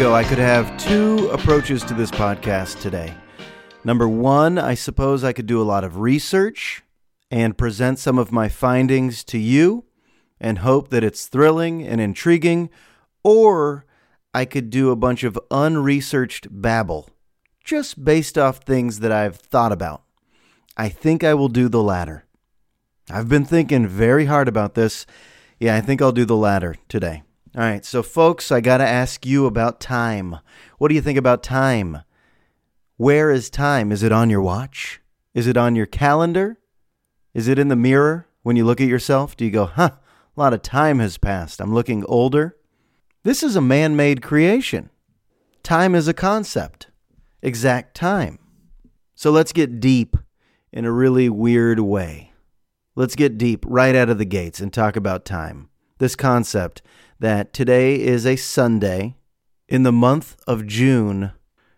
here we go. I could have two approaches to this podcast today. Number one, I suppose I could do a lot of research and present some of my findings to you and hope that it's thrilling and intriguing, or I could do a bunch of unresearched babble just based off things that I've thought about. I think I will do the latter. I've been thinking very hard about this. Yeah, I think I'll do the latter today. All right, so folks, I got to ask you about time. What do you think about time? Where is time? Is it on your watch? Is it on your calendar? Is it in the mirror when you look at yourself? Do you go, huh, a lot of time has passed. I'm looking older? This is a man made creation. Time is a concept, exact time. So let's get deep in a really weird way. Let's get deep right out of the gates and talk about time. This concept that today is a Sunday in the month of June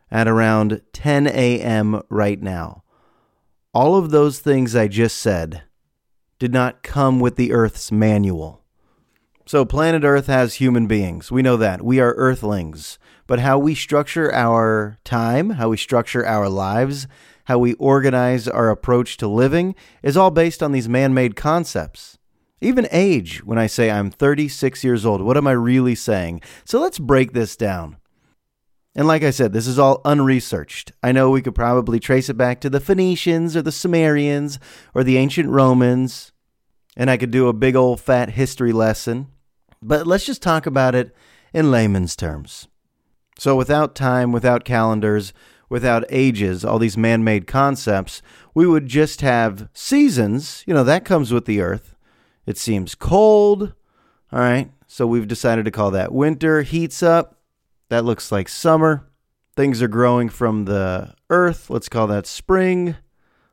at around 10 a.m. right now. All of those things I just said did not come with the Earth's manual. So, planet Earth has human beings. We know that. We are Earthlings. But how we structure our time, how we structure our lives, how we organize our approach to living is all based on these man made concepts. Even age, when I say I'm 36 years old, what am I really saying? So let's break this down. And like I said, this is all unresearched. I know we could probably trace it back to the Phoenicians or the Sumerians or the ancient Romans, and I could do a big old fat history lesson. But let's just talk about it in layman's terms. So, without time, without calendars, without ages, all these man made concepts, we would just have seasons. You know, that comes with the earth. It seems cold. All right. So we've decided to call that winter. Heats up. That looks like summer. Things are growing from the earth. Let's call that spring.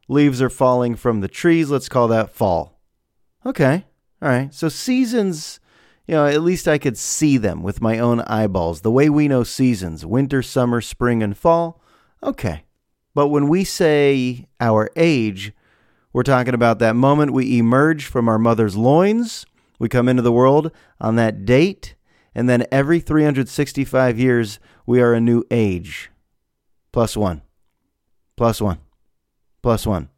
Leaves are falling from the trees. Let's call that fall. Okay. All right. So seasons, you know, at least I could see them with my own eyeballs. The way we know seasons winter, summer, spring, and fall. Okay. But when we say our age, we're talking about that moment we emerge from our mother's loins. We come into the world on that date. And then every 365 years, we are a new age. Plus one. Plus one. Plus one.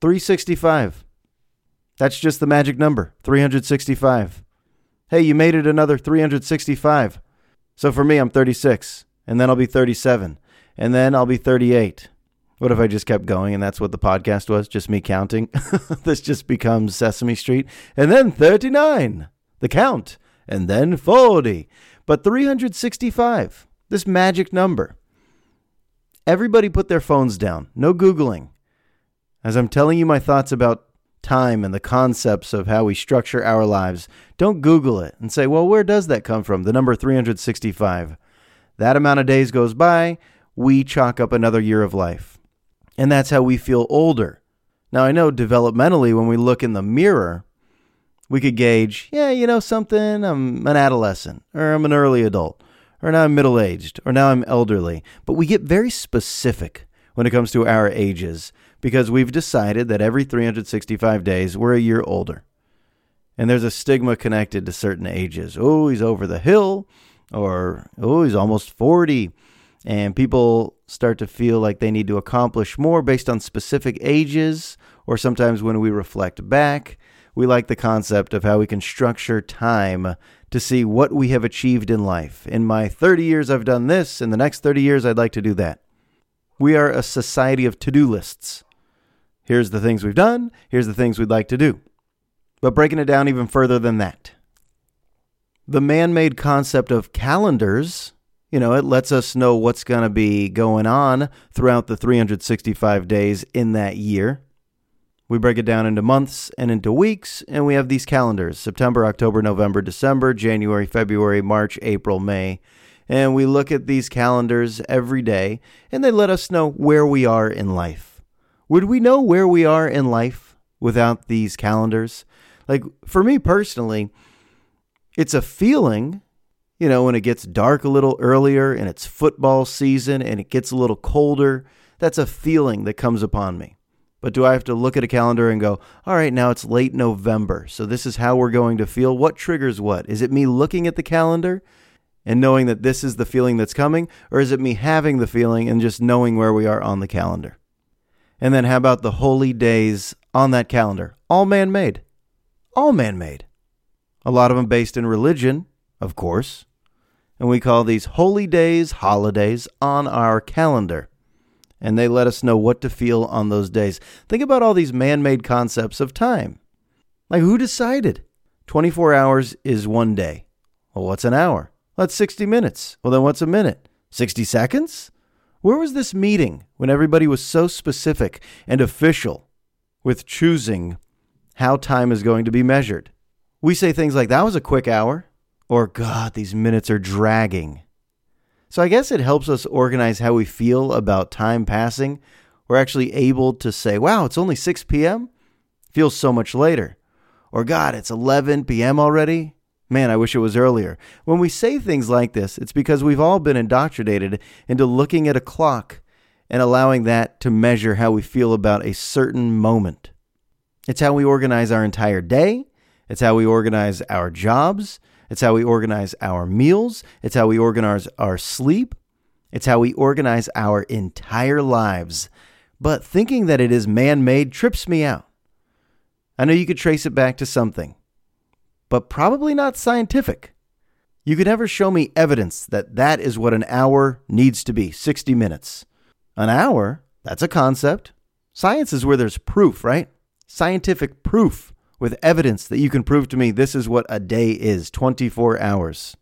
365. That's just the magic number 365. Hey, you made it another 365. So for me, I'm 36. And then I'll be 37. And then I'll be 38. What if I just kept going and that's what the podcast was? Just me counting? this just becomes Sesame Street. And then 39, the count. And then 40. But 365, this magic number. Everybody put their phones down. No Googling. As I'm telling you my thoughts about time and the concepts of how we structure our lives, don't Google it and say, well, where does that come from? The number 365. That amount of days goes by, we chalk up another year of life. And that's how we feel older. Now, I know developmentally, when we look in the mirror, we could gauge, yeah, you know something, I'm an adolescent, or I'm an early adult, or now I'm middle aged, or now I'm elderly. But we get very specific when it comes to our ages because we've decided that every 365 days we're a year older. And there's a stigma connected to certain ages. Oh, he's over the hill, or oh, he's almost 40 and people start to feel like they need to accomplish more based on specific ages, or sometimes when we reflect back, we like the concept of how we can structure time to see what we have achieved in life. In my 30 years, I've done this. In the next 30 years, I'd like to do that. We are a society of to do lists. Here's the things we've done, here's the things we'd like to do. But breaking it down even further than that, the man made concept of calendars you know, it lets us know what's going to be going on throughout the 365 days in that year. We break it down into months and into weeks, and we have these calendars September, October, November, December, January, February, March, April, May. And we look at these calendars every day, and they let us know where we are in life. Would we know where we are in life without these calendars? Like, for me personally, it's a feeling you know, when it gets dark a little earlier and it's football season and it gets a little colder, that's a feeling that comes upon me. But do I have to look at a calendar and go, all right, now it's late November, so this is how we're going to feel? What triggers what? Is it me looking at the calendar and knowing that this is the feeling that's coming, or is it me having the feeling and just knowing where we are on the calendar? And then how about the holy days on that calendar? All man made. All man made. A lot of them based in religion, of course. And we call these holy days, holidays on our calendar. And they let us know what to feel on those days. Think about all these man made concepts of time. Like, who decided? 24 hours is one day. Well, what's an hour? Well, That's 60 minutes. Well, then what's a minute? 60 seconds? Where was this meeting when everybody was so specific and official with choosing how time is going to be measured? We say things like, that was a quick hour, or God, these minutes are dragging. So I guess it helps us organize how we feel about time passing. We're actually able to say, wow, it's only 6 p.m. Feels so much later. Or, God, it's 11 p.m. already. Man, I wish it was earlier. When we say things like this, it's because we've all been indoctrinated into looking at a clock and allowing that to measure how we feel about a certain moment. It's how we organize our entire day. It's how we organize our jobs. It's how we organize our meals. It's how we organize our sleep. It's how we organize our entire lives. But thinking that it is man made trips me out. I know you could trace it back to something, but probably not scientific. You could never show me evidence that that is what an hour needs to be 60 minutes. An hour, that's a concept. Science is where there's proof, right? Scientific proof with evidence that you can prove to me this is what a day is 24 hours.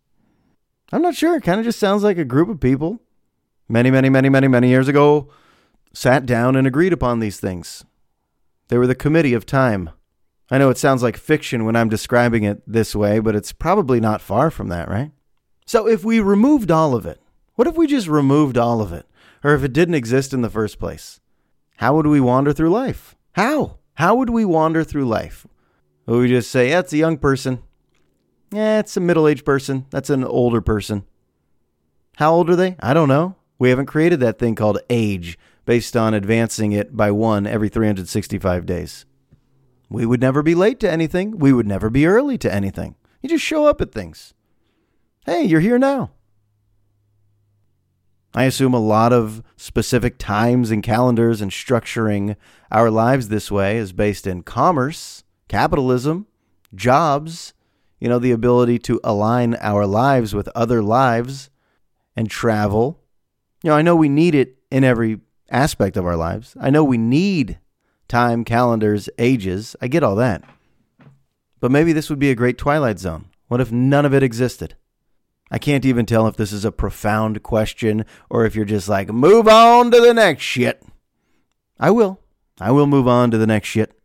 I'm not sure. It kind of just sounds like a group of people many, many, many, many, many years ago sat down and agreed upon these things. They were the committee of time. I know it sounds like fiction when I'm describing it this way, but it's probably not far from that, right? So if we removed all of it, what if we just removed all of it? Or if it didn't exist in the first place? How would we wander through life? How? How would we wander through life? Would we just say, that's a young person? Yeah, it's a middle aged person. That's an older person. How old are they? I don't know. We haven't created that thing called age based on advancing it by one every 365 days. We would never be late to anything. We would never be early to anything. You just show up at things. Hey, you're here now. I assume a lot of specific times and calendars and structuring our lives this way is based in commerce, capitalism, jobs, you know, the ability to align our lives with other lives and travel. You know, I know we need it in every aspect of our lives. I know we need time, calendars, ages. I get all that. But maybe this would be a great Twilight Zone. What if none of it existed? I can't even tell if this is a profound question or if you're just like, move on to the next shit. I will. I will move on to the next shit.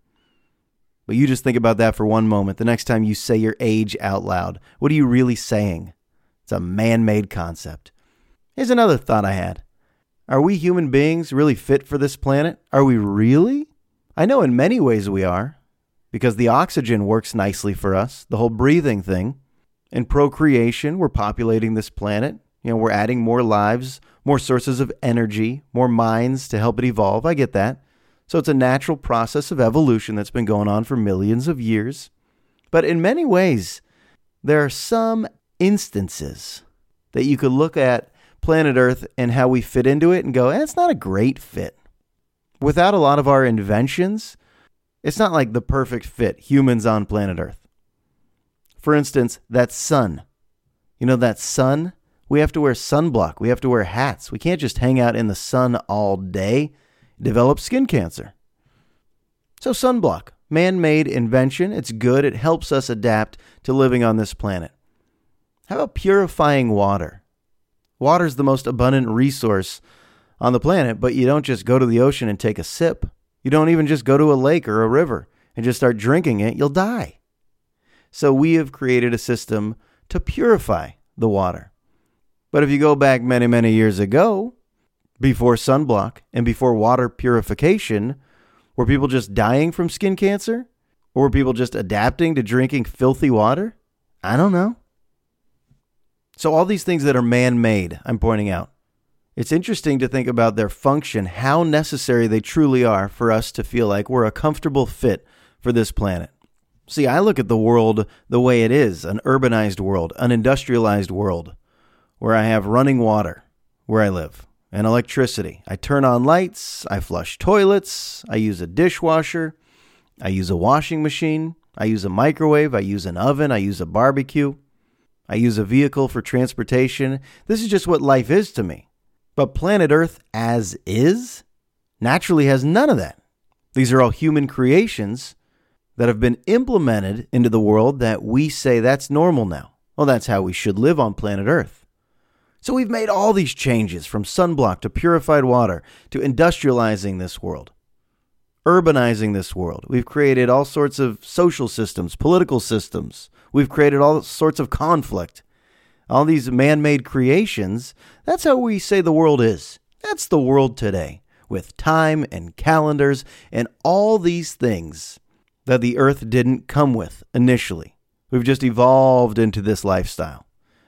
But you just think about that for one moment. The next time you say your age out loud, what are you really saying? It's a man made concept. Here's another thought I had Are we human beings really fit for this planet? Are we really? I know in many ways we are, because the oxygen works nicely for us, the whole breathing thing. In procreation, we're populating this planet. You know, we're adding more lives, more sources of energy, more minds to help it evolve. I get that. So it's a natural process of evolution that's been going on for millions of years. But in many ways, there are some instances that you could look at planet Earth and how we fit into it and go, eh, it's not a great fit without a lot of our inventions, it's not like the perfect fit humans on planet Earth. For instance, that sun. You know, that sun? We have to wear sunblock. We have to wear hats. We can't just hang out in the sun all day, develop skin cancer. So, sunblock, man made invention. It's good. It helps us adapt to living on this planet. How about purifying water? Water is the most abundant resource on the planet, but you don't just go to the ocean and take a sip. You don't even just go to a lake or a river and just start drinking it. You'll die. So we have created a system to purify the water. But if you go back many, many years ago, before sunblock and before water purification, were people just dying from skin cancer? Or were people just adapting to drinking filthy water? I don't know. So, all these things that are man made, I'm pointing out, it's interesting to think about their function, how necessary they truly are for us to feel like we're a comfortable fit for this planet. See, I look at the world the way it is an urbanized world, an industrialized world. where I have running water where I live and electricity. I turn on lights, I flush toilets, I use a dishwasher, I use a washing machine, I use a microwave, I use an oven, I use a barbecue, I use a vehicle for transportation. This is just what life is to me. But planet Earth as is naturally has none of that. These are all human creations that have been implemented into the world that we say that's normal now. Well, that's how we should live on planet Earth. So we've made all these changes from sunblock to purified water to industrializing this world, urbanizing this world. We've created all sorts of social systems, political systems. We've created all sorts of conflict. All these man made creations, that's how we say the world is. That's the world today, with time and calendars and all these things that the earth didn't come with initially. We've just evolved into this lifestyle.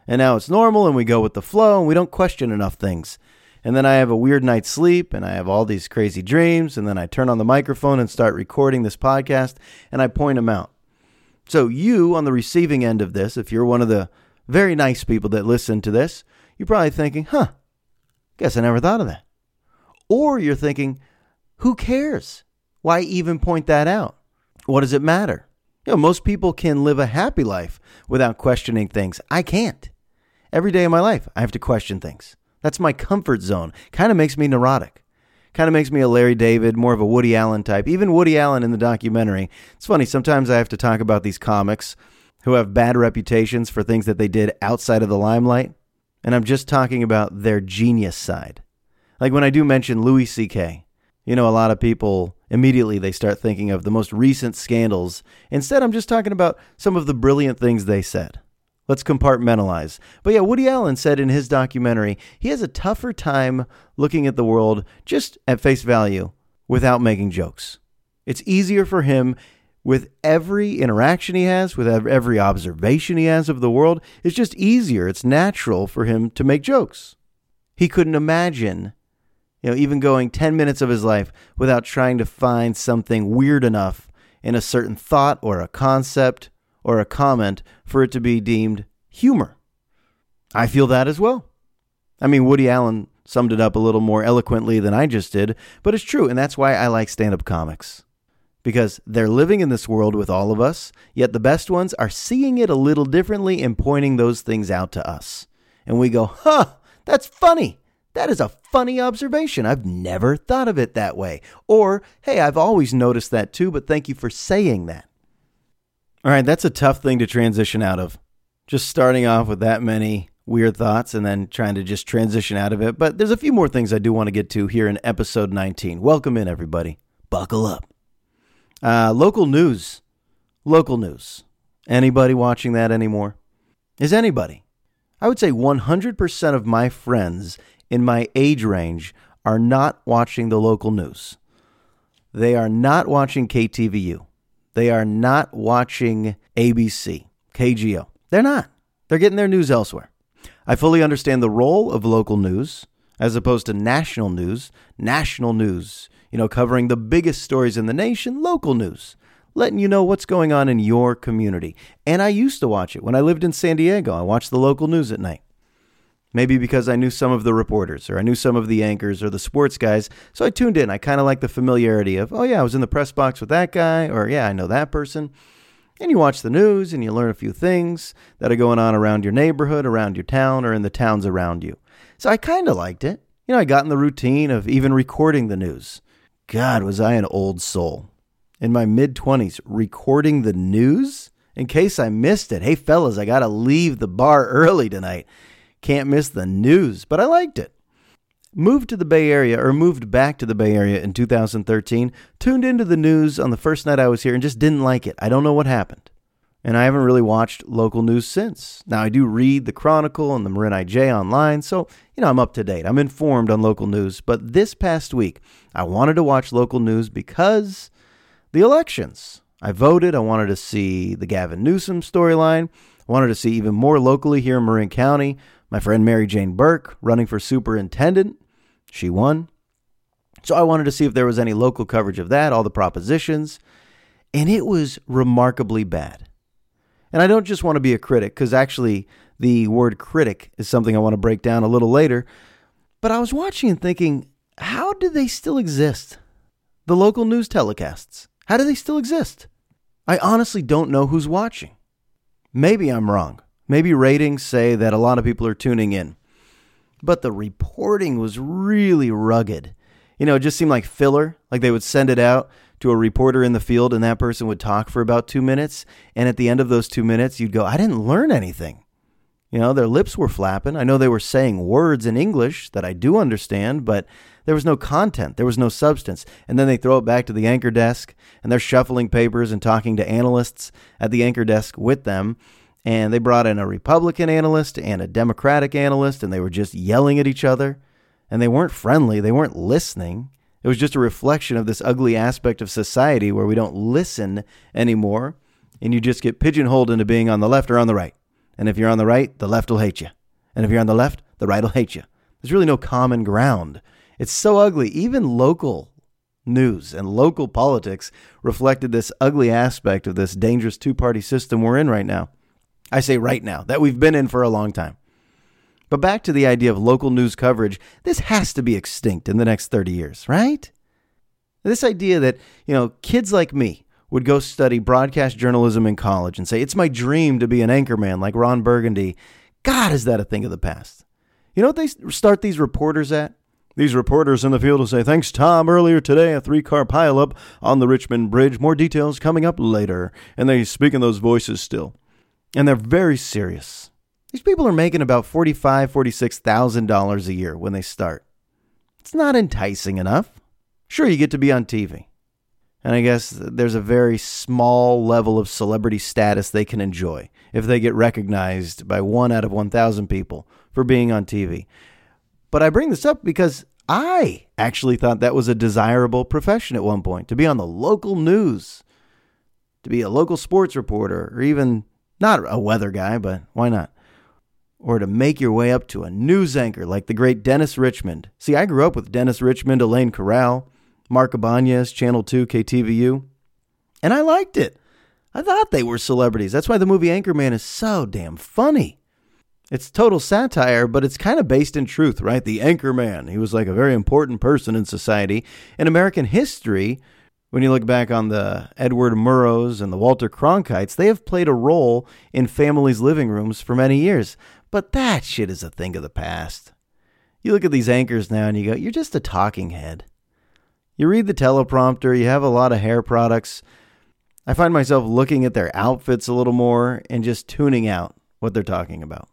And now it's normal and we go with the flow and we don't question enough things. And then I have a weird night's sleep and I have all these crazy dreams. And then I turn on the microphone and start recording this podcast and I point them out. So, you on the receiving end of this, if you're one of the very nice people that listen to this, you're probably thinking, huh, guess I never thought of that. Or you're thinking, who cares? Why even point that out? What does it matter? You know, most people can live a happy life without questioning things. I can't. Every day of my life, I have to question things. That's my comfort zone. Kind of makes me neurotic. Kind of makes me a Larry David, more of a Woody Allen type. Even Woody Allen in the documentary. It's funny, sometimes I have to talk about these comics who have bad reputations for things that they did outside of the limelight. And I'm just talking about their genius side. Like when I do mention Louis C.K., you know, a lot of people immediately they start thinking of the most recent scandals. Instead, I'm just talking about some of the brilliant things they said. Let's compartmentalize. But yeah, Woody Allen said in his documentary he has a tougher time looking at the world just at face value without making jokes. It's easier for him with every interaction he has, with every observation he has of the world. It's just easier. It's natural for him to make jokes. He couldn't imagine you know, even going 10 minutes of his life without trying to find something weird enough in a certain thought or a concept or a comment for it to be deemed humor. I feel that as well. I mean, Woody Allen summed it up a little more eloquently than I just did, but it's true, and that's why I like stand up comics. Because they're living in this world with all of us, yet the best ones are seeing it a little differently and pointing those things out to us. And we go, huh, that's funny. That is a funny observation. I've never thought of it that way. Or, hey, I've always noticed that too, but thank you for saying that. All right, that's a tough thing to transition out of. Just starting off with that many weird thoughts and then trying to just transition out of it. But there's a few more things I do want to get to here in episode 19. Welcome in, everybody. Buckle up. Uh, local news. Local news. Anybody watching that anymore? Is anybody? I would say 100% of my friends in my age range are not watching the local news. They are not watching KTVU. They are not watching ABC, KGO. They're not. They're getting their news elsewhere. I fully understand the role of local news as opposed to national news. National news, you know, covering the biggest stories in the nation, local news, letting you know what's going on in your community. And I used to watch it when I lived in San Diego. I watched the local news at night. Maybe because I knew some of the reporters or I knew some of the anchors or the sports guys. So I tuned in. I kind of like the familiarity of, oh, yeah, I was in the press box with that guy, or yeah, I know that person. And you watch the news and you learn a few things that are going on around your neighborhood, around your town, or in the towns around you. So I kind of liked it. You know, I got in the routine of even recording the news. God, was I an old soul. In my mid 20s, recording the news? In case I missed it. Hey, fellas, I got to leave the bar early tonight. Can't miss the news, but I liked it. Moved to the Bay Area, or moved back to the Bay Area in 2013, tuned into the news on the first night I was here and just didn't like it. I don't know what happened. And I haven't really watched local news since. Now, I do read the Chronicle and the Marin IJ online, so, you know, I'm up to date. I'm informed on local news. But this past week, I wanted to watch local news because the elections. I voted. I wanted to see the Gavin Newsom storyline. I wanted to see even more locally here in Marin County my friend Mary Jane Burke running for superintendent. She won. So I wanted to see if there was any local coverage of that, all the propositions, and it was remarkably bad. And I don't just want to be a critic, because actually, The word critic is something I want to break down a little later. But I was watching and thinking, how do they still exist? The local news telecasts, how do they still exist? I honestly don't know who's watching. Maybe I'm wrong. Maybe ratings say that a lot of people are tuning in. But the reporting was really rugged. You know, it just seemed like filler, like they would send it out to a reporter in the field and that person would talk for about two minutes. And at the end of those two minutes, you'd go, I didn't learn anything. You know, their lips were flapping. I know they were saying words in English that I do understand, but there was no content, there was no substance. And then they throw it back to the anchor desk and they're shuffling papers and talking to analysts at the anchor desk with them. And they brought in a Republican analyst and a Democratic analyst, and they were just yelling at each other. And they weren't friendly, they weren't listening. It was just a reflection of this ugly aspect of society where we don't listen anymore and you just get pigeonholed into being on the left or on the right. And if you're on the right, the left will hate you. And if you're on the left, the right will hate you. There's really no common ground. It's so ugly. Even local news and local politics reflected this ugly aspect of this dangerous two party system we're in right now. I say right now, that we've been in for a long time. But back to the idea of local news coverage, this has to be extinct in the next 30 years, right? This idea that, you know, kids like me would go study broadcast journalism in college and say, it's my dream to be an anchorman like Ron Burgundy. God, is that a thing of the past? You know what they start these reporters at? These reporters in the field will say, Thanks, Tom. Earlier today, a three car pileup on the Richmond Bridge. More details coming up later. And they speak in those voices still. And they're very serious. These people are making about $45,000, $46,000 a year when they start. It's not enticing enough. Sure, you get to be on TV. And I guess there's a very small level of celebrity status they can enjoy if they get recognized by one out of 1,000 people for being on TV. But I bring this up because I actually thought that was a desirable profession at one point to be on the local news, to be a local sports reporter, or even not a weather guy, but why not? or to make your way up to a news anchor like the great Dennis Richmond. See, I grew up with Dennis Richmond, Elaine Corral, Mark Ibanez, Channel 2, KTVU, and I liked it. I thought they were celebrities. That's why the movie Anchorman is so damn funny. It's total satire, but it's kind of based in truth, right? The Anchorman, he was like a very important person in society. In American history, when you look back on the Edward Murrows and the Walter Cronkites, they have played a role in families' living rooms for many years. But that shit is a thing of the past. You look at these anchors now and you go, you're just a talking head. You read the teleprompter, you have a lot of hair products. I find myself looking at their outfits a little more and just tuning out what they're talking about.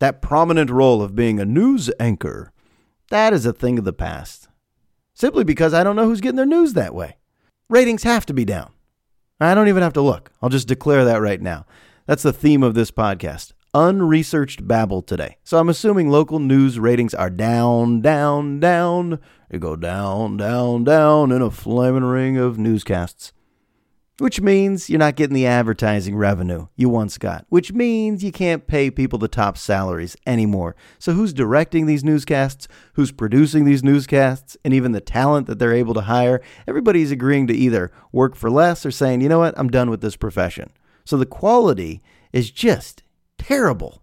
That prominent role of being a news anchor, that is a thing of the past. Simply because I don't know who's getting their news that way. Ratings have to be down. I don't even have to look. I'll just declare that right now. That's the theme of this podcast unresearched babble today. So I'm assuming local news ratings are down, down, down. They go down, down, down in a flaming ring of newscasts. Which means you're not getting the advertising revenue you once got, which means you can't pay people the top salaries anymore. So, who's directing these newscasts? Who's producing these newscasts? And even the talent that they're able to hire? Everybody's agreeing to either work for less or saying, you know what, I'm done with this profession. So, the quality is just terrible.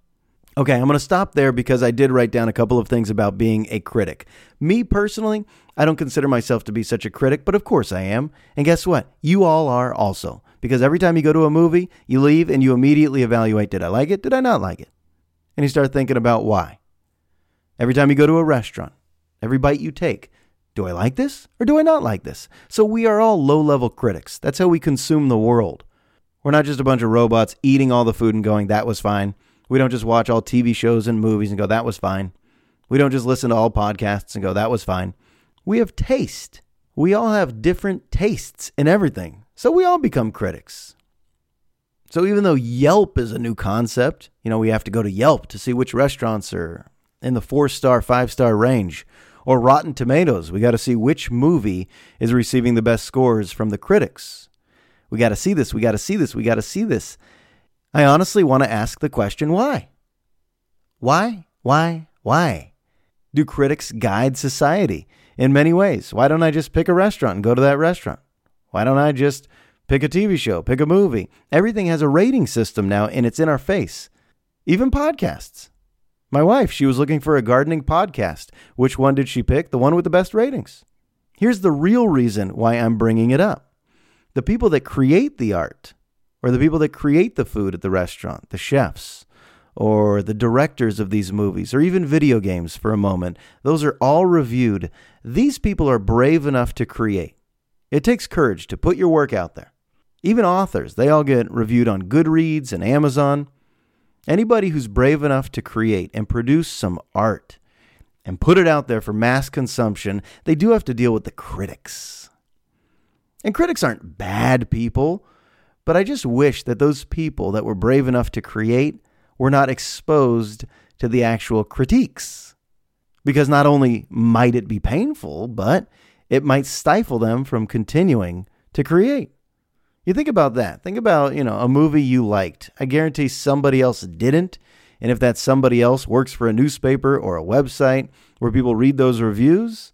Okay, I'm going to stop there because I did write down a couple of things about being a critic. Me personally, I don't consider myself to be such a critic, but of course I am. And guess what? You all are also. Because every time you go to a movie, you leave and you immediately evaluate did I like it? Did I not like it? And you start thinking about why. Every time you go to a restaurant, every bite you take, do I like this or do I not like this? So we are all low level critics. That's how we consume the world. We're not just a bunch of robots eating all the food and going, that was fine. We don't just watch all TV shows and movies and go, that was fine. We don't just listen to all podcasts and go, that was fine. We have taste. We all have different tastes in everything. So we all become critics. So even though Yelp is a new concept, you know, we have to go to Yelp to see which restaurants are in the four star, five star range. Or Rotten Tomatoes, we got to see which movie is receiving the best scores from the critics. We got to see this. We got to see this. We got to see this. I honestly want to ask the question why? Why? Why? Why? Do critics guide society in many ways? Why don't I just pick a restaurant and go to that restaurant? Why don't I just pick a TV show, pick a movie? Everything has a rating system now and it's in our face. even podcasts. My wife, she was looking for a gardening podcast. Which one did she pick? The one with the best ratings. Here's the real reason why I'm bringing it up the people that create the art, or the people that create the food at the restaurant, the chefs, or the directors of these movies, or even video games for a moment, those are all reviewed. These people are brave enough to create. It takes courage to put your work out there. Even authors, they all get reviewed on Goodreads and Amazon. Anybody who's brave enough to create and produce some art and put it out there for mass consumption, they do have to deal with the critics. And critics aren't bad people, but I just wish that those people that were brave enough to create were not exposed to the actual critiques. Because not only might it be painful, but it might stifle them from continuing to create. You think about that. Think about, you know, a movie you liked. I guarantee somebody else didn't. And if that somebody else works for a newspaper or a website where people read those reviews,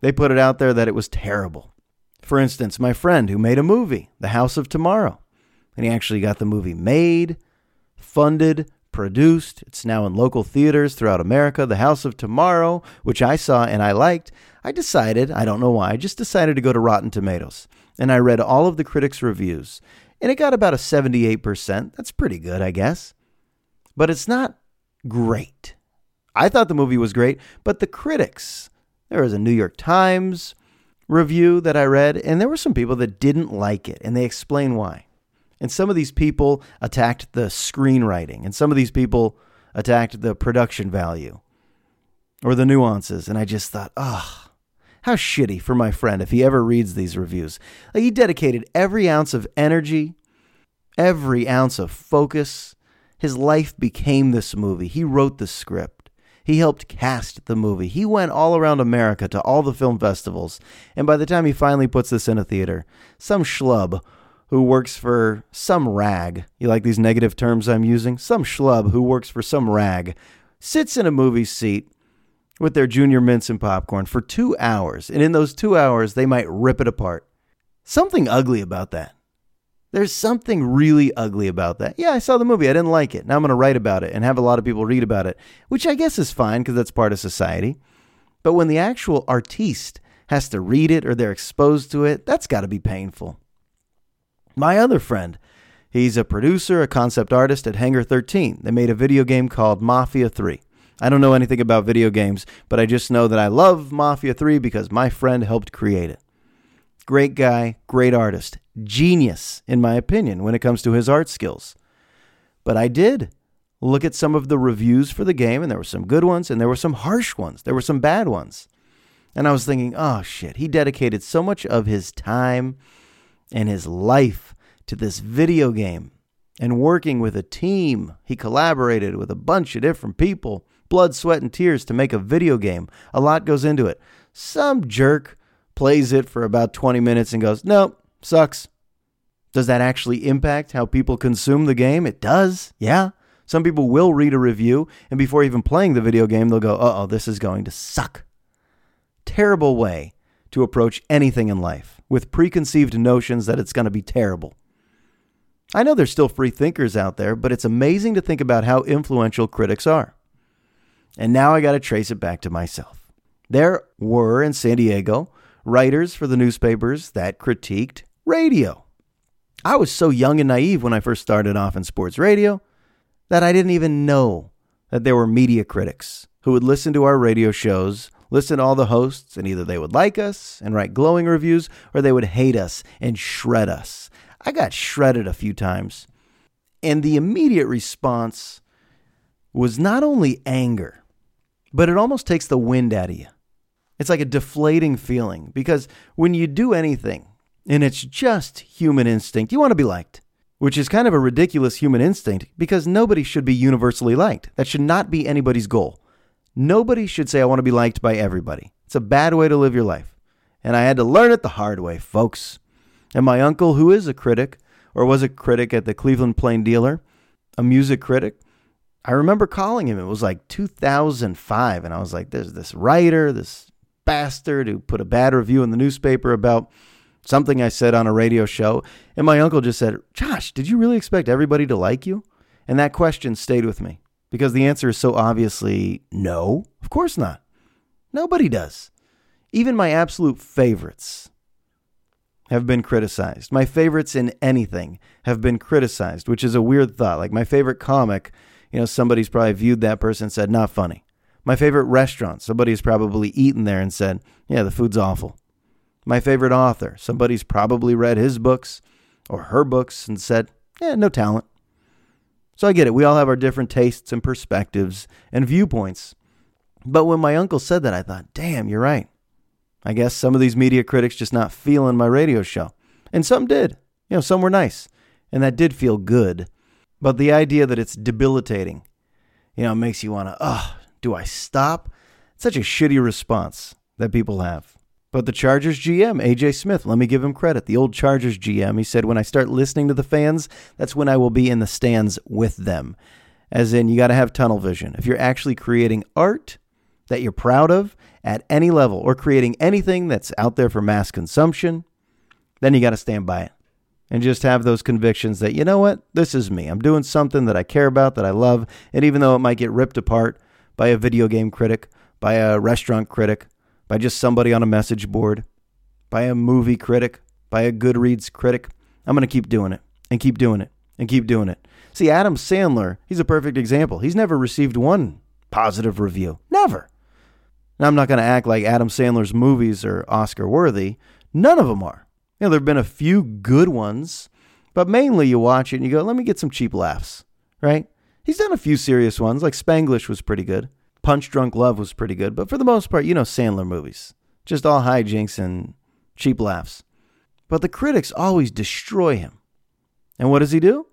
they put it out there that it was terrible. For instance, my friend who made a movie, The House of Tomorrow, and he actually got the movie made, funded, produced. It's now in local theaters throughout America. The House of Tomorrow, which I saw and I liked, I decided, I don't know why, I just decided to go to Rotten Tomatoes and I read all of the critics' reviews, and it got about a 78%. That's pretty good, I guess. But it's not great. I thought the movie was great, but the critics, there was a New York Times review that I read, and there were some people that didn't like it, and they explain why. And some of these people attacked the screenwriting, and some of these people attacked the production value or the nuances. And I just thought, oh, how shitty for my friend if he ever reads these reviews. Like he dedicated every ounce of energy, every ounce of focus. His life became this movie. He wrote the script. He helped cast the movie. He went all around America to all the film festivals. And by the time he finally puts this in a theater, some schlub who works for some rag, you like these negative terms I'm using? Some schlub who works for some rag sits in a movie seat with their junior mints and popcorn for two hours, and in those two hours, they might rip it apart. Something ugly about that. There's something really ugly about that. Yeah, I saw the movie. I didn't like it. Now I'm going to write about it and have a lot of people read about it, which I guess is fine because that's part of society. But when the actual artiste has to read it or they're exposed to it, that's got to be painful. My other friend, he's a producer, a concept artist at Hangar 13. They made a video game called Mafia 3. I don't know anything about video games, but I just know that I love Mafia 3 because my friend helped create it. Great guy, great artist, genius, in my opinion, when it comes to his art skills. But I did look at some of the reviews for the game, and there were some good ones, and there were some harsh ones. There were some bad ones. And I was thinking, oh shit, he dedicated so much of his time and his life to this video game and working with a team. He collaborated with a bunch of different people blood, sweat, and tears to make a video game. A lot goes into it. Some jerk plays it for about 20 minutes and goes, nope, sucks. Does that actually impact how people consume the game? It does, yeah. Some people will read a review, and before even playing the video game, they'll go, uh oh, this is going to suck. Terrible way to approach anything in life with preconceived notions that it's going to be terrible. I know there's still free thinkers out there, but it's amazing to think about how influential critics are. And now I got to trace it back to myself. There were in San Diego writers for the newspapers that critiqued radio. I was so young and naive when I first started off in sports radio that I didn't even know that there were media critics who would listen to our radio shows, listen to all the hosts, and either they would like us and write glowing reviews or they would hate us and shred us. I got shredded a few times. And the immediate response was not only anger, but it almost takes the wind out of you. It's like a deflating feeling because when you do anything and it's just human instinct, you want to be liked, which is kind of a ridiculous human instinct because nobody should be universally liked. That should not be anybody's goal. Nobody should say, I want to be liked by everybody. It's a bad way to live your life. And I had to learn it the hard way, folks. And my uncle, who is a critic, or was a critic at the Cleveland Plain Dealer, a music critic, I remember calling him. It was like 2005. And I was like, there's this writer, this bastard who put a bad review in the newspaper about something I said on a radio show. And my uncle just said, Josh, did you really expect everybody to like you? And that question stayed with me. Because the answer is so obviously no. Of course not. Nobody does. Even my absolute favorites have been criticized. My favorites in anything have been criticized, which is a weird thought. Like my favorite comic, you know, somebody's probably viewed that person and said, not funny. My favorite restaurant, somebody's probably eaten there and said, yeah, the food's awful. My favorite author, somebody's probably read his books or her books and said, yeah, no talent. So I get it. We all have our different tastes and perspectives and viewpoints. But when my uncle said that, I thought, damn, you're right. I guess some of these media critics just not feeling my radio show. And some did. You know, some were nice. And that did feel good. But the idea that it's debilitating, you know, makes you want to, oh, do I stop? It's such a shitty response that people have. But the Chargers GM, AJ Smith, let me give him credit. The old Chargers GM, he said, when I start listening to the fans, that's when I will be in the stands with them. As in, you got to have tunnel vision. If you're actually creating art that you're proud of at any level or creating anything that's out there for mass consumption, then you got to stand by it and just have those convictions that, you know what, this is me. I'm doing something that I care about, that I love. And even though it might get ripped apart by a video game critic, by a restaurant critic, by just somebody on a message board, by a movie critic, by a Goodreads critic, I'm going to keep doing it and keep doing it and keep doing it. See, Adam Sandler, he's a perfect example. He's never received one positive review. Never. Now, I'm not going to act like Adam Sandler's movies are Oscar worthy. None of them are. You know, there have been a few good ones, but mainly you watch it and you go, let me get some cheap laughs, right? He's done a few serious ones, like Spanglish was pretty good. Punch Drunk Love was pretty good, but for the most part, you know Sandler movies. Just all hijinks and cheap laughs. But the critics always destroy him. And what does he do?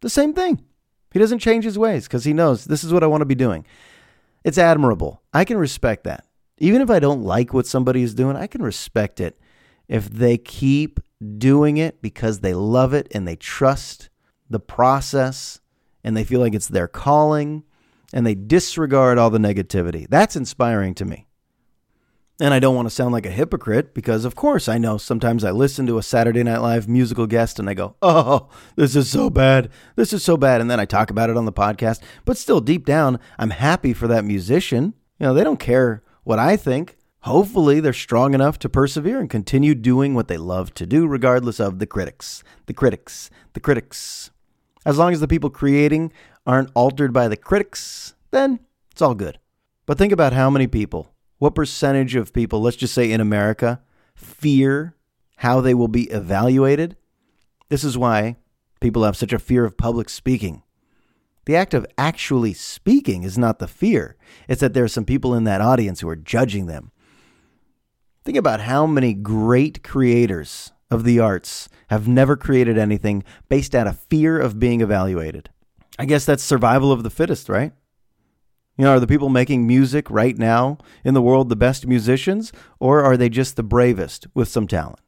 The same thing. He doesn't change his ways because he knows this is what I want to be doing. It's admirable. I can respect that. Even if I don't like what somebody is doing, I can respect it if they keep doing it because they love it and they trust the process and they feel like it's their calling and they disregard all the negativity. That's inspiring to me. And I don't want to sound like a hypocrite because, of course, I know sometimes I listen to a Saturday Night Live musical guest and I go, oh, this is so bad. This is so bad. And then I talk about it on the podcast. But still, deep down, I'm happy for that musician. You know, they don't care what I think. Hopefully, they're strong enough to persevere and continue doing what they love to do, regardless of the critics. The critics. The critics. As long as the people creating aren't altered by the critics, then it's all good. But think about how many people what percentage of people, let's just say in America, fear how they will be evaluated? This is why people have such a fear of public speaking. The act of actually speaking is not the fear, it's that there are some people in that audience who are judging them. Think about how many great creators of the arts have never created anything based out of fear of being evaluated. I guess that's survival of the fittest, right? You know, are the people making music right now in the world the best musicians, or are they just the bravest with some talent?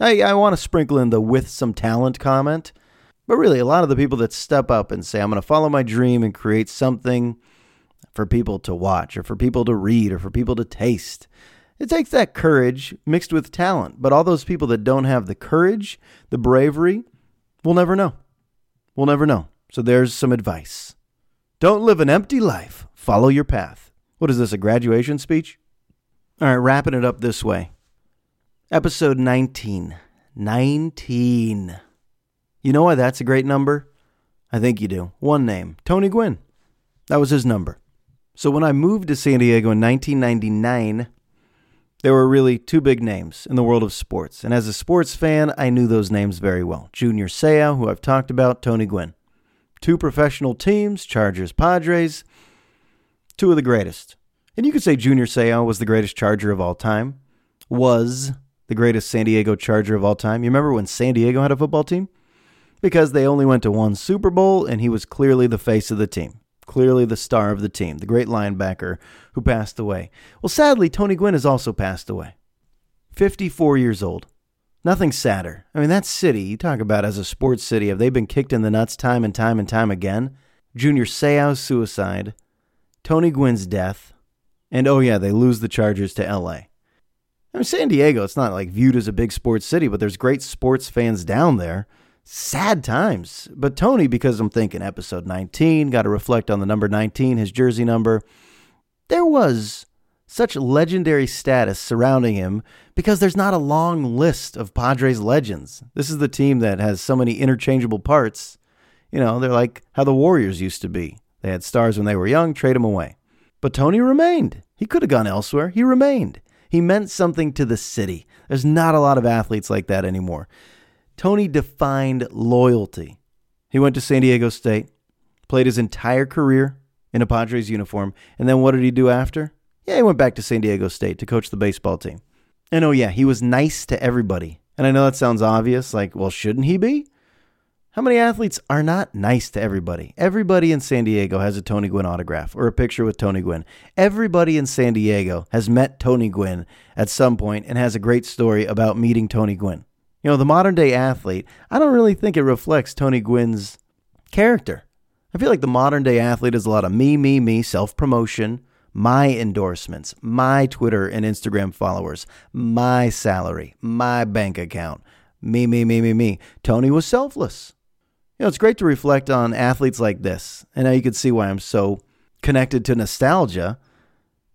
I, I want to sprinkle in the with some talent comment, but really, a lot of the people that step up and say, I'm going to follow my dream and create something for people to watch, or for people to read, or for people to taste. It takes that courage mixed with talent, but all those people that don't have the courage, the bravery, we'll never know. We'll never know. So there's some advice. Don't live an empty life. Follow your path. What is this, a graduation speech? All right, wrapping it up this way. Episode 19. 19. You know why that's a great number? I think you do. One name Tony Gwynn. That was his number. So when I moved to San Diego in 1999, there were really two big names in the world of sports. And as a sports fan, I knew those names very well Junior Seau, who I've talked about, Tony Gwynn. Two professional teams, Chargers Padres two of the greatest. And you could say Junior Seau was the greatest Charger of all time, was the greatest San Diego Charger of all time. You remember when San Diego had a football team? Because they only went to one Super Bowl, and he was clearly the face of the team, clearly the star of the team, the great linebacker who passed away. Well, sadly, Tony Gwynn has also passed away. 54 years old. Nothing sadder. I mean, that city, you talk about as a sports city, have they been kicked in the nuts time and time and time again? Junior Seau's suicide, Tony Gwynn's death, and oh yeah, they lose the Chargers to LA. I mean, San Diego, it's not like viewed as a big sports city, but there's great sports fans down there. sad times. But Tony, because I'm thinking episode 19, got to reflect on the number 19, his jersey number. There was such legendary status surrounding him because there's not a long list of Padres legends. This is the team that has so many interchangeable parts. You know, they're like how the Warriors used to be. They had stars when they were young, trade them away. But Tony remained. He could have gone elsewhere. He remained. He meant something to the city. There's not a lot of athletes like that anymore. Tony defined loyalty. He went to San Diego State, played his entire career in a Padres uniform, and then what did he do after? Yeah, he went back to San Diego State to coach the baseball team. And oh, yeah, he was nice to everybody. And I know that sounds obvious, like, well, shouldn't he be? How many athletes are not nice to everybody? Everybody in San Diego has a Tony Gwynn autograph or a picture with Tony Gwynn. Everybody in San Diego has met Tony Gwynn at some point and has a great story about meeting Tony Gwynn. You know, the modern day athlete, I don't really think it reflects Tony Gwynn's character. I feel like the modern day athlete is a lot of me, me, me, self promotion, my endorsements, my Twitter and Instagram followers, my salary, my bank account, me, me, me, me, me. Tony was selfless. You know, it's great to reflect on athletes like this. And now you can see why I'm so connected to nostalgia.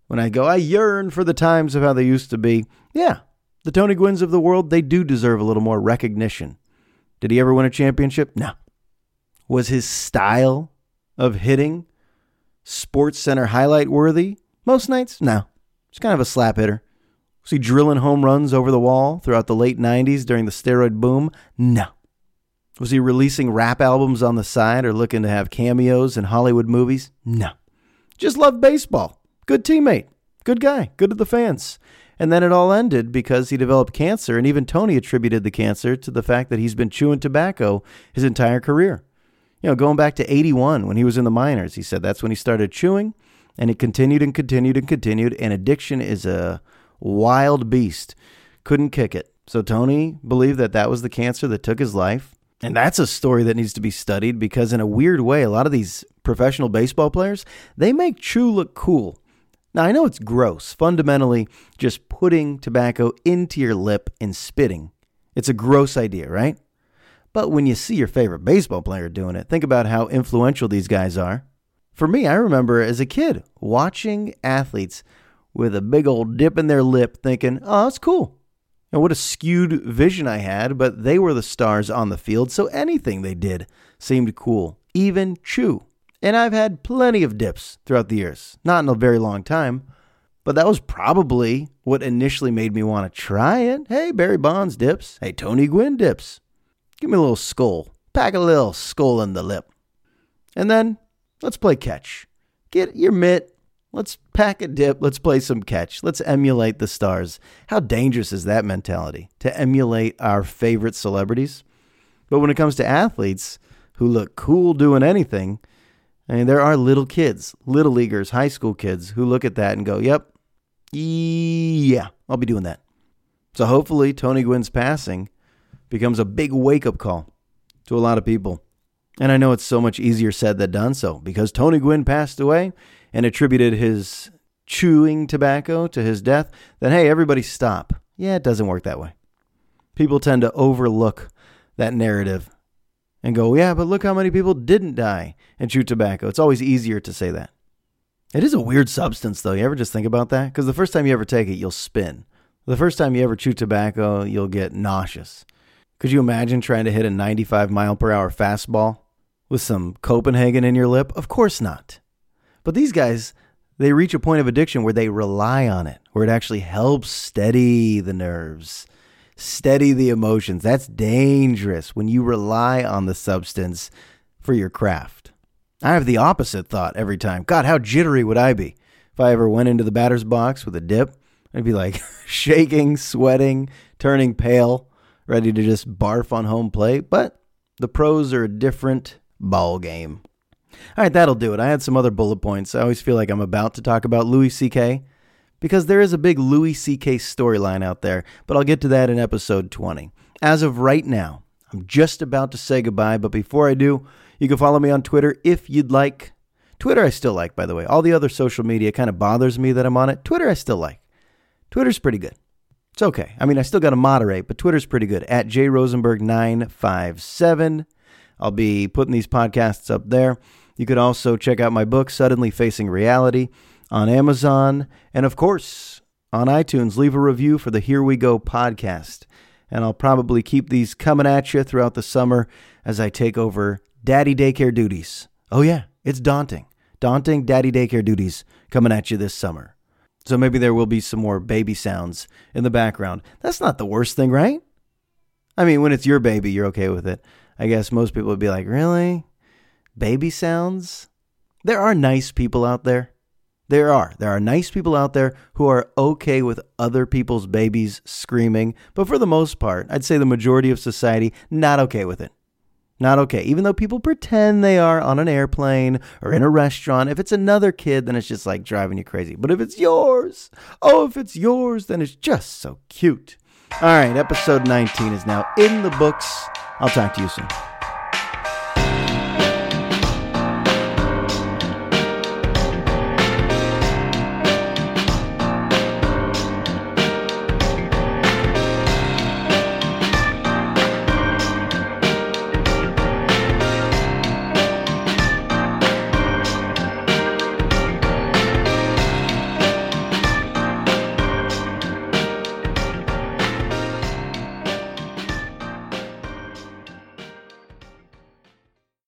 When I go, I yearn for the times of how they used to be. Yeah, the Tony Gwynns of the world, they do deserve a little more recognition. Did he ever win a championship? No. Was his style of hitting Sports Center highlight worthy? Most nights? No. He's kind of a slap hitter. Was he drilling home runs over the wall throughout the late 90s during the steroid boom? No. Was he releasing rap albums on the side or looking to have cameos in Hollywood movies? No. Just loved baseball. Good teammate. Good guy. Good to the fans. And then it all ended because he developed cancer, and even Tony attributed the cancer to the fact that he's been chewing tobacco his entire career. You know, going back to 81 when he was in the minors, he said that's when he started chewing, and it continued and continued and continued. And addiction is a wild beast. Couldn't kick it. So Tony believed that that was the cancer that took his life. And that's a story that needs to be studied because, in a weird way, a lot of these professional baseball players, they make chew look cool. Now, I know it's gross, fundamentally, just putting tobacco into your lip and spitting. It's a gross idea, right? But when you see your favorite baseball player doing it, think about how influential these guys are. For me, I remember as a kid watching athletes with a big old dip in their lip thinking, oh, that's cool. And what a skewed vision I had, but they were the stars on the field, so anything they did seemed cool, even chew. And I've had plenty of dips throughout the years. Not in a very long time, but that was probably what initially made me want to try it. Hey, Barry Bonds dips. Hey, Tony Gwynn dips. Give me a little Skoal. Pack a little Skoal in the lip. And then let's play catch. Get your mitt. Let's pack a dip. Let's play some catch. Let's emulate the stars. How dangerous is that mentality to emulate our favorite celebrities? But when it comes to athletes who look cool doing anything, I mean, there are little kids, little leaguers, high school kids who look at that and go, yep, yeah, I'll be doing that. So hopefully, Tony Gwynn's passing becomes a big wake up call to a lot of people. And I know it's so much easier said than done so because Tony Gwynn passed away and attributed his chewing tobacco to his death, then hey, everybody stop. Yeah, it doesn't work that way. People tend to overlook that narrative and go, yeah, but look how many people didn't die and chew tobacco. It's always easier to say that. It is a weird substance, though. You ever just think about that? Because the first time you ever take it, you'll spin. The first time you ever chew tobacco, you'll get nauseous. Could you imagine trying to hit a 95 mile per hour fastball with some Copenhagen in your lip? Of course not. But these guys, they reach a point of addiction where they rely on it, where it actually helps steady the nerves steady the emotions. That's dangerous when you rely on the substance for your craft. I have the opposite thought every time. God, how jittery would I be if I ever went into the batter's box with a dip? I'd be like shaking, sweating, turning pale, ready to just barf on home plate. But the pros are a different ball game. All right, that'll do it. I had some other bullet points. I always feel like I'm about to talk about Louis C.K because there is a big Louis C.K. storyline out there, but I'll get to that in episode 20. As of right now, I'm just about to say goodbye, but before I do, you can follow me on Twitter if you'd like. Twitter I still like, by the way. All the other social media kind of bothers me that I'm on it. Twitter I still like. Twitter's pretty good. It's okay. I mean, I still got to moderate, but Twitter's pretty good at jrosenberg957. I'll be putting these podcasts up there. You could also check out my book, Suddenly Facing Reality, on Amazon. And of course, on iTunes, leave a review for the Here We Go podcast. And I'll probably keep these coming at you throughout the summer as I take over daddy daycare duties. Oh, yeah, it's daunting. Daunting daddy daycare duties coming at you this summer. So maybe there will be some more baby sounds in the background. That's not the worst thing, right? I mean, when it's your baby, you're okay with it. I guess most people would be like, really? Baby sounds? There are nice people out there. There are. There are nice people out there who are okay with other people's babies screaming, but for the most part, I'd say the majority of society not okay with it. Not okay. Even though people pretend they are on an airplane or in a restaurant, if it's another kid, then it's just like driving you crazy. But if it's yours, oh, if it's yours, then it's just so cute. All right, episode 19 is now in the books. I'll talk to you soon.